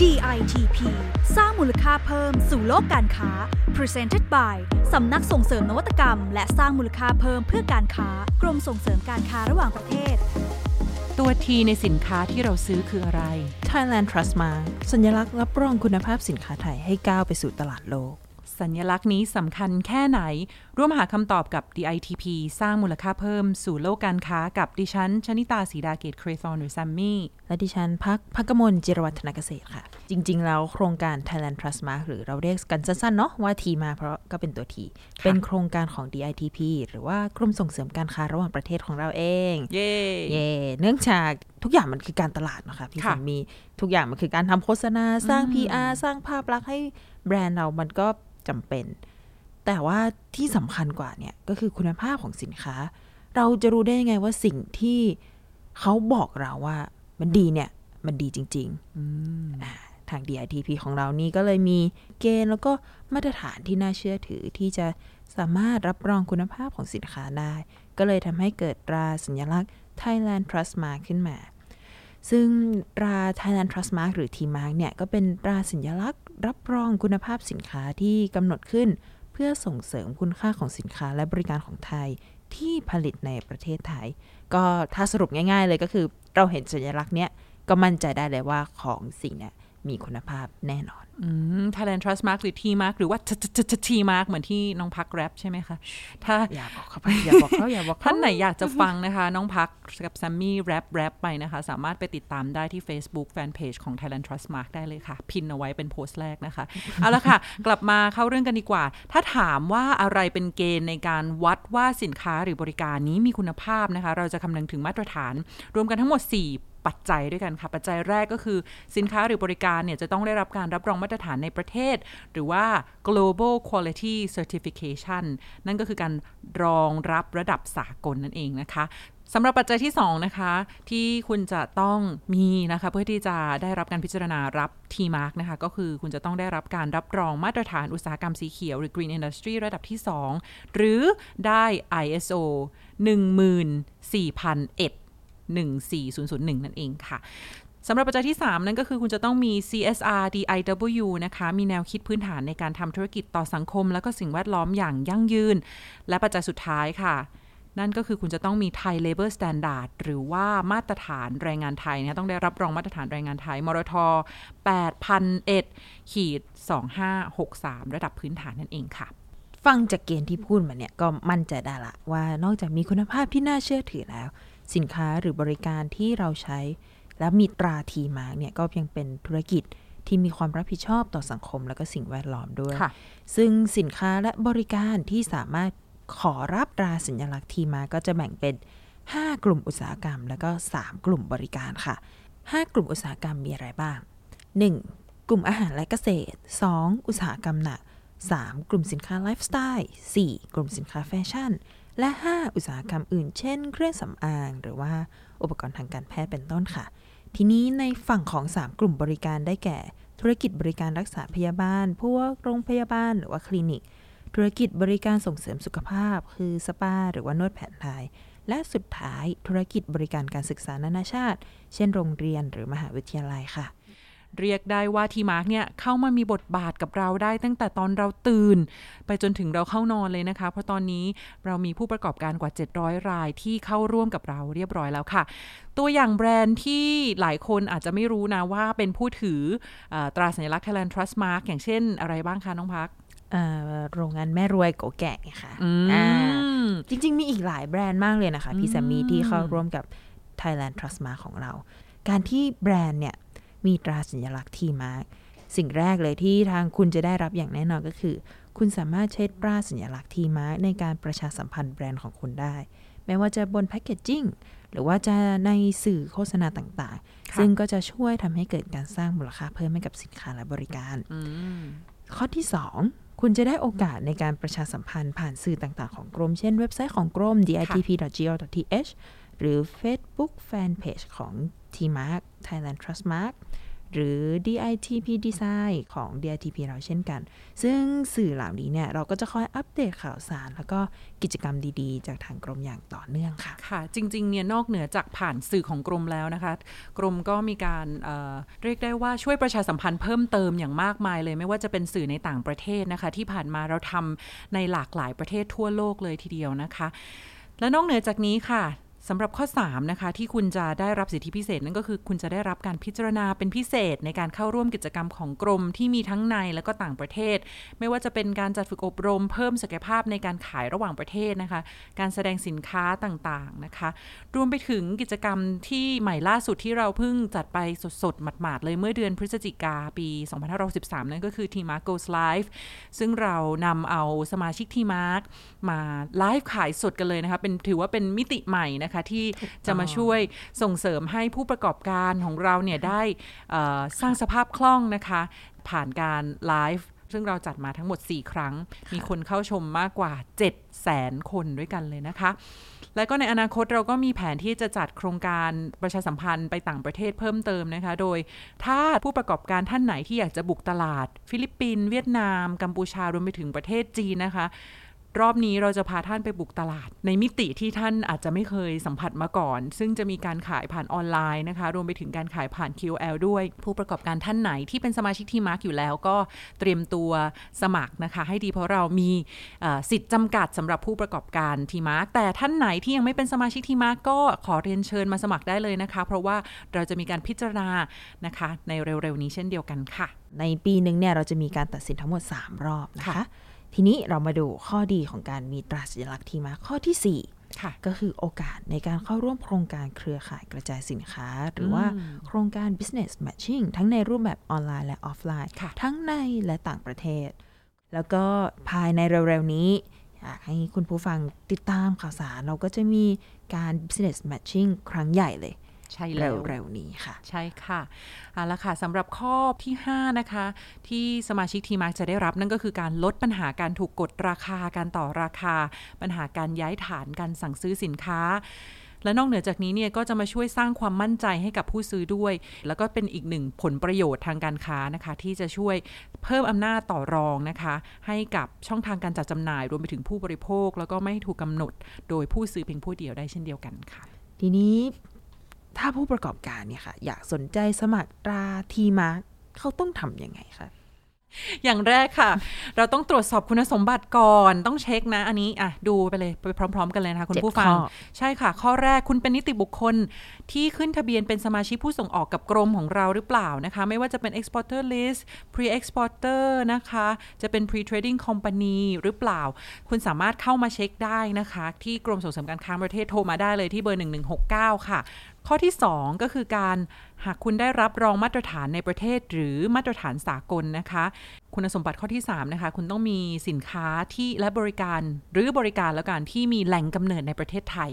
DITP สร้างมูลค่าเพิ่มสู่โลกการค้า Presented by สำนักส่งเสริมนวัตกรรม และสร้างมูลค่าเพิ่มเพื่อการค้ากรมส่งเสริมการค้าระหว่างประเทศ ตัวทีในสินค้าที่เราซื้อคืออะไร Thailand Trust Mark สัญลักษณ์รับรองคุณภาพสินค้าไทยให้ก้าวไปสู่ตลาดโลก สัญลักษณ์นี้สำคัญแค่ไหน ร่วมหาคำตอบกับ DITP สร้างมูลค่าเพิ่มสู่โลกการค้ากับดิฉันชนิตาสีดาเกตเครซอนหรือซัมมี่ และดิฉันพักพักกมลจิรวัฒนเกษตรค่ะ จริง ๆ แล้วโครงการ Thailand Trust Mark หรือเราเรียกกันสั้น ๆ เนาะว่าทีมาเพราะก็เป็นตัวที เป็นโครงการของ DITP หรือว่ากรมส่งเสริมการค้าระหว่างประเทศของเราเอง เย่เย่เนื่องจากทุกอย่างมันคือการตลาดนะคะพี่ค่ะสามีทุกอย่างมันคือการทำโฆษณาสร้าง PR สร้างภาพลักษณ์ให้แบรนด์เรามันก็ จำเป็น แต่ว่าที่สำคัญกว่าเนี่ยก็คือคุณภาพของสินค้า เราจะรู้ได้ยังไงว่าสิ่งที่เขาบอกเราว่ามันดีเนี่ย มันดีจริงๆอ่าทาง DITP ของเรานี่ก็เลยมีเกณฑ์แล้วก็มาตรฐานที่น่าเชื่อถือที่จะสามารถรับรองคุณภาพของสินค้าได้ ก็เลยทำให้เกิดตราสัญลักษณ์ Thailand Trust Mark ขึ้นมา ซึ่งตรา Thailand Trust Mark หรือ T-Mark เนี่ย ก็เป็นตราสัญลักษณ์รับรองคุณภาพสินค้าที่กำหนดขึ้น เพื่อส่งเสริมคุณค่าของสินค้าและบริการของไทยที่ผลิตในประเทศไทย ก็ถ้าสรุปง่าย ๆ เลยก็คือเราเห็นสัญลักษณ์เนี้ยก็มั่นใจได้เลยว่าของสิ่งเนี้ย มีคุณภาพแน่นอนอืม Thailand Trust Mark หรือ T Mark หรือว่า T Mark เหมือนที่น้องพักแรปใช่ไหมคะ ถ้าอย่าบอกเขาไปอย่าบอกเขาอย่าบอกเขาท่านไหนอยากจะฟังนะคะ น้องพักกับซัมมี่แรปแรปไปนะคะ สามารถไปติดตามได้ที่ Facebook Fanpage ของ Thailand Trust Mark ได้เลยค่ะ พินเอาไว้เป็นโพสต์แรกนะคะ เอาละค่ะ กลับมาเข้าเรื่องกันดีกว่า ถ้าถามว่าอะไรเป็นเกณฑ์ในการวัดว่าสินค้าหรือบริการนี้มีคุณภาพนะคะ เราจะคำนึงถึงมาตรฐาน รวมกันทั้งหมด 4 ปัจจัยด้วยกันค่ะ ปัจจัยแรกก็คือสินค้าหรือบริการเนี่ยจะต้องได้รับการรับรองมาตรฐานในประเทศ หรือว่า global quality certification นั่นก็คือการรองรับระดับสากลนั่นเองนะคะสำหรับปัจจัยที่2นะคะที่คุณจะต้องมีนะคะเพื่อที่จะได้รับการพิจารณารับ T mark นะคะก็คือคุณจะต้องได้รับการรับรองมาตรฐานอุตสาหกรรมสีเขียว หรือ Green Industry ระดับที่ 2 หรือได้ ISO 14001 14001 นั่นเองค่ะสำหรับปัจจัยที่ 3 นั่นก็คือคุณจะต้องมี CSR DIW นะคะ มีแนวคิดพื้นฐานในการทำธุรกิจต่อสังคม และก็สิ่งแวดล้อมอย่างยั่งยืน และปัจจัยสุดท้ายค่ะ นั่นก็คือคุณจะต้องมี Thai Labor Standard หรือว่ามาตรฐานแรงงานไทยนะต้องได้รับรองมาตรฐานแรงงานไทย มรท 8,001ขีด2563 ระดับพื้นฐานนั่นเองค่ะฟังจากเกณฑ์ที่พูดมาเนี่ยก็มั่นใจได้ละว่านอกจากมีคุณภาพที่น่าเชื่อถือแล้ว สินค้าหรือบริการที่เราใช้ และมีตรา T Mark เนี่ยก็ยังเป็นธุรกิจที่มีความรับผิดชอบต่อสังคมและก็สิ่งแวดล้อมด้วยค่ะซึ่งสินค้าและบริการที่สามารถขอรับตราสัญลักษณ์ T Mark ก็จะแบ่งเป็น 5 กลุ่มอุตสาหกรรม แล้วก็ 3 กลุ่มบริการค่ะ 5 กลุ่มอุตสาหกรรมมีอะไรบ้าง 1. กลุ่มอาหารและเกษตร 2. อุตสาหกรรมหนัก 3. กลุ่มสินค้าไลฟ์สไตล์ 4. กลุ่มสินค้าแฟชั่น และ 5 อุตสาหกรรมอื่น เช่น เครื่องสำอาง หรือว่าอุปกรณ์ทางการแพทย์เป็นต้นค่ะ ทีนี้ในฝั่งของ 3 กลุ่มบริการได้แก่ ธุรกิจบริการรักษาพยาบาล พวกโรงพยาบาลหรือว่าคลินิก ธุรกิจบริการส่งเสริมสุขภาพ คือสปา หรือว่านวดแผนไทย และสุดท้ายธุรกิจบริการการศึกษานานาชาติ เช่น โรงเรียนหรือมหาวิทยาลัยค่ะ เรียกได้ว่า T Mark เนี่ยเข้ามามีบทบาทกับเราได้ตั้งแต่ตอนเราตื่น ไปจนถึงเราเข้านอนเลยนะคะ เพราะตอนนี้เรามีผู้ประกอบการกว่า 700 รายที่เข้าร่วมกับเราเรียบร้อยแล้วค่ะ ตัวอย่างแบรนด์ที่หลายคนอาจจะไม่รู้นะว่าเป็นผู้ถือเออตราสัญลักษณ์ Thailand Trust Mark อย่างเช่นอะไรบ้างคะน้องพักอ่าโรงงานแม่รวยโก๋แก่ไงค่ะอืมอ่าจริง ๆ มีอีกหลายแบรนด์มากเลยนะคะ พี่แซมมี่ที่เข้าร่วมกับ Thailand Trust Mark ของเรา การที่แบรนด์เนี่ย มีตราสัญลักษณ์ T Mark สิ่งแรกเลยที่ทางคุณจะได้รับอย่างแน่นอนก็คือ คุณสามารถใช้ตราสัญลักษณ์ T Mark ในการประชาสัมพันธ์แบรนด์ของคุณได้ ไม่ว่าจะบนแพคเกจจิ้งหรือว่าจะในสื่อโฆษณาต่างๆค่ะซึ่งก็จะช่วยทำให้เกิดการสร้างมูลค่าเพิ่มให้กับสินค้าและบริการอืมข้อที่ 2 คุณจะได้โอกาสในการประชาสัมพันธ์ผ่านสื่อต่างๆ ของกรม เช่นเว็บไซต์ของกรม ditp.go.th หรือ Facebook Fanpage ของ TMark Thailand Trust Mark หรือ DITP Design ของ DITP เราเช่นกัน ซึ่งสื่อเหล่านี้เนี่ย เราก็จะคอยอัปเดตข่าวสาร แล้วก็กิจกรรมดีๆ จากทางกรมอย่างต่อเนื่องค่ะ ค่ะ จริง ๆ เนี่ย นอกเหนือจากผ่านสื่อของกรมแล้วนะคะ กรมก็มีการเเรียกได้ว่าช่วยประชาสัมพันธ์เพิ่มเติมอย่างมากมายเลย ไม่ว่าจะเป็นสื่อในต่างประเทศนะคะ ที่ผ่านมาเราทำในหลากหลายประเทศทั่วโลกเลยทีเดียวนะคะ และนอกเหนือจากนี้ค่ะ สำหรับข้อ 3 นะคะ ที่คุณจะได้รับสิทธิพิเศษนั่นก็คือ คุณจะได้รับการพิจารณาเป็นพิเศษในการเข้าร่วมกิจกรรมของกรมที่มีทั้งในและก็ต่างประเทศ ไม่ว่าจะเป็นการจัดฝึกอบรม เพิ่มศักยภาพในการขายระหว่างประเทศนะคะ การแสดงสินค้าต่างๆนะคะ รวมไปถึงกิจกรรมที่ใหม่ล่าสุดที่เราเพิ่งจัดไปสดๆหมาดๆเลยเมื่อเดือนพฤศจิกาปี 2563นั่นก็คือ t m a r k Goes Live ซึ่งเรานำเอาสมาชิก t m a r k มาไลฟ์ขายสดกันเลยนะคะเป็นถือว่าเป็นมิติใหม่นะคะที่จะมาช่วยส่งเสริมให้ผู้ประกอบการของเราเนี่ยได้สร้างสภาพคล่องนะคะ ผ่านการไลฟ์ซึ่งเราจัดมาทั้งหมด 4 ครั้ง มีคนเข้าชมมากกว่า 7 0 0 0 0 0คนด้วยกันเลยนะคะ และก็ในอนาคตเราก็มีแผนที่จะจัดโครงการประชาสัมพันธ์ไปต่างประเทศเพิ่มเติมนะคะ โดยถ้าผู้ประกอบการท่านไหนที่อยากจะบุกตลาด ฟิลิปปินส์เวียดนาม กัมพูชารวมไปถึงประเทศจีนนะคะ รอบนี้เราจะพาท่านไปบุกตลาด ในมิติที่ท่านอาจจะไม่เคยสัมผัสมาก่อน ซึ่งจะมีการขายผ่านออนไลน์นะคะ รวมไปถึงการขายผ่าน KOL ด้วย ผู้ประกอบการท่านไหนที่เป็นสมาชิก T Mark อยู่แล้ว ก็เตรียมตัวสมัครนะคะ ให้ดีเพราะเรามีสิทธิ์จำกัดสำหรับผู้ประกอบการทีมาร์กแต่ท่านไหนที่ยังไม่เป็นสมาชิกทีมาร์กก็ขอเรียนเชิญมาสมัครได้เลยนะคะ เพราะว่าเราจะมีการพิจารณานะคะ ในเร็วๆนี้เช่นเดียวกันค่ะ ในปีหนึ่งเนี่ยเราจะมีการตัดสินทั้งหมด 3 รอบนะคะ ทีนี้เรามาดูข้อดีของการมีตราสัญลักษณ์ทีมาข้อที่ 4ก็คือโอกาสในการเข้าร่วมโครงการเครือข่ายกระจายสินค้า หรือว่าโครงการ business matching ทั้งในรูปแบบออนไลน์และออฟไลน์ ทั้งในและต่างประเทศ แล้วก็ภายในเร็วๆนี้อยากให้คุณผู้ฟังติดตามข่าวสาร เราก็จะมีการ business matching ครั้งใหญ่เลย ใช่แล้วเร็วๆนี้ค่ะ ใช่ค่ะเอาละค่ะสำหรับข้อที่5นะคะที่สมาชิก T Mark จะได้รับนั่นก็คือการลดปัญหาการถูกกดราคาการต่อราคา ปัญหาการย้ายฐานการสั่งซื้อสินค้าและนอกเหนือจากนี้เนี่ยก็จะมาช่วยสร้างความมั่นใจให้กับผู้ซื้อด้วย แล้วก็เป็นอีกหนึ่งผลประโยชน์ทางการค้านะคะ ที่จะช่วยเพิ่มอำนาจต่อรองนะคะ ให้กับช่องทางการจัดจำหน่ายรวมไปถึงผู้บริโภค แล้วก็ไม่ถูกกำหนด โดยผู้ซื้อเพียงผู้เดียวได้เช่นเดียวกันค่ะ ทีนี้ ถ้าผู้ประกอบการเนี่ยค่ะ อยากสนใจสมัครตราทีมาเขาต้องทำยังไงคะอย่างแรกค่ะ เราต้องตรวจสอบคุณสมบัติก่อนต้องเช็คนะ อันนี้อะดูไปเลยไปพร้อม ๆ กันเลยนะคะคุณผู้ฟัง ใช่ค่ะ ข้อแรกคุณเป็นนิติบุคคล ที่ขึ้นทะเบียนเป็นสมาชิกผู้ส่งออกกับกรมของเราหรือเปล่านะคะ ไม่ว่าจะเป็น exporter list pre exporter นะคะ จะเป็น pre trading company หรือเปล่า คุณสามารถเข้ามาเช็คได้นะคะ ที่กรมส่งเสริมการค้าประเทศโทรมาได้เลยที่เบอร์ 1169 ค่ะ ข้อที่ 2 ก็คือการหากคุณได้รับรองมาตรฐานในประเทศหรือมาตรฐานสากลนะคะ คุณสมบัติข้อที่ 3 นะคะ คุณต้องมีสินค้าที่และบริการหรือบริการแล้วกันที่มีแหล่งกำเนิดในประเทศไทย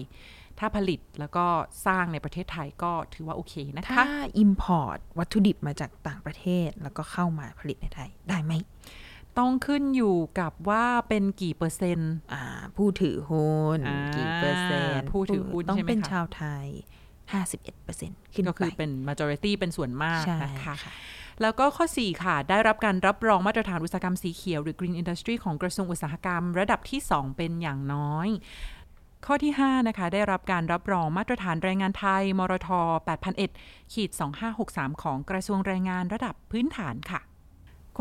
ถ้าผลิตแล้วก็สร้างในประเทศไทยก็ถือว่าโอเคนะคะ ถ้า Import วัตถุดิบมาจากต่างประเทศแล้วก็เข้ามาผลิตในไทยได้ไหมต้องขึ้นอยู่กับว่าเป็นกี่เปอร์เซ็นต์ผู้ถือหุ้นกี่เปอร์เซ็นต์ผู้ถือหุ้นต้องเป็นชาวไทย 51%ขึ้นก็คือเป็น majority เป็นส่วนมากนะคะแล้วก็ข้อ 4 ค่ะ ได้รับการรับรองมาตรฐานอุตสาหกรรมสีเขียว หรือ Green Industry ของกระทรวงอุตสาหกรรม ระดับที่ 2 เป็นอย่างน้อยข้อที่ 5 นะคะ ได้รับการรับรองมาตรฐานแรงงานไทย มรท 8001ขีด2563 ของกระทรวงแรงงานระดับพื้นฐานค่ะ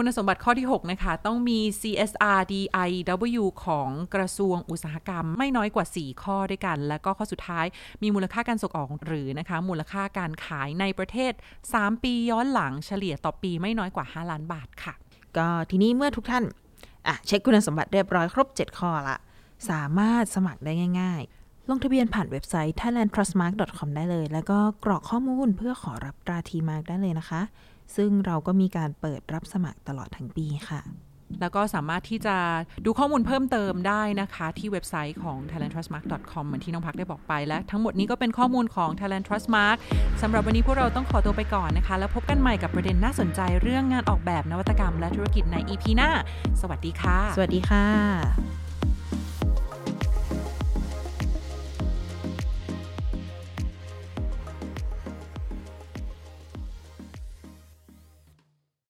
คุณสมบัติข้อที่ 6 นะคะ ต้องมี CSR DIW ของกระทรวงอุตสาหกรรม ไม่น้อยกว่า 4 ข้อด้วยกัน แล้วก็ข้อสุดท้ายมีมูลค่าการส่งออกหรือนะคะ มูลค่าการขายในประเทศ 3 ปีย้อนหลังเฉลี่ยต่อปีไม่น้อยกว่า 5 ล้านบาทค่ะ ก็ทีนี้เมื่อทุกท่านอะเช็คคุณสมบัติเรียบร้อยครบ 7 ข้อละ สามารถสมัครได้ง่ายๆลงทะเบียนผ่านเว็บไซต์ thailandtrustmark.com ได้เลย แล้วก็กรอกข้อมูลเพื่อขอรับตรา T Mark ได้เลยนะคะ ซึ่งเราก็มีการเปิดรับสมัครตลอดทั้งปีค่ะ แล้วก็สามารถที่จะดูข้อมูลเพิ่มเติมได้นะคะ ที่เว็บไซต์ของ thailandtrustmark.com เหมือนที่น้องพักได้บอกไปและทั้งหมดนี้ก็เป็นข้อมูลของ Thailand Trust Mark สำหรับวันนี้พวกเราต้องขอตัวไปก่อนนะคะ แล้วพบกันใหม่กับประเด็นน่าสนใจเรื่องงานออกแบบนวัตกรรมและธุรกิจใน EP หน้า สวัสดีค่ะ สวัสดีค่ะ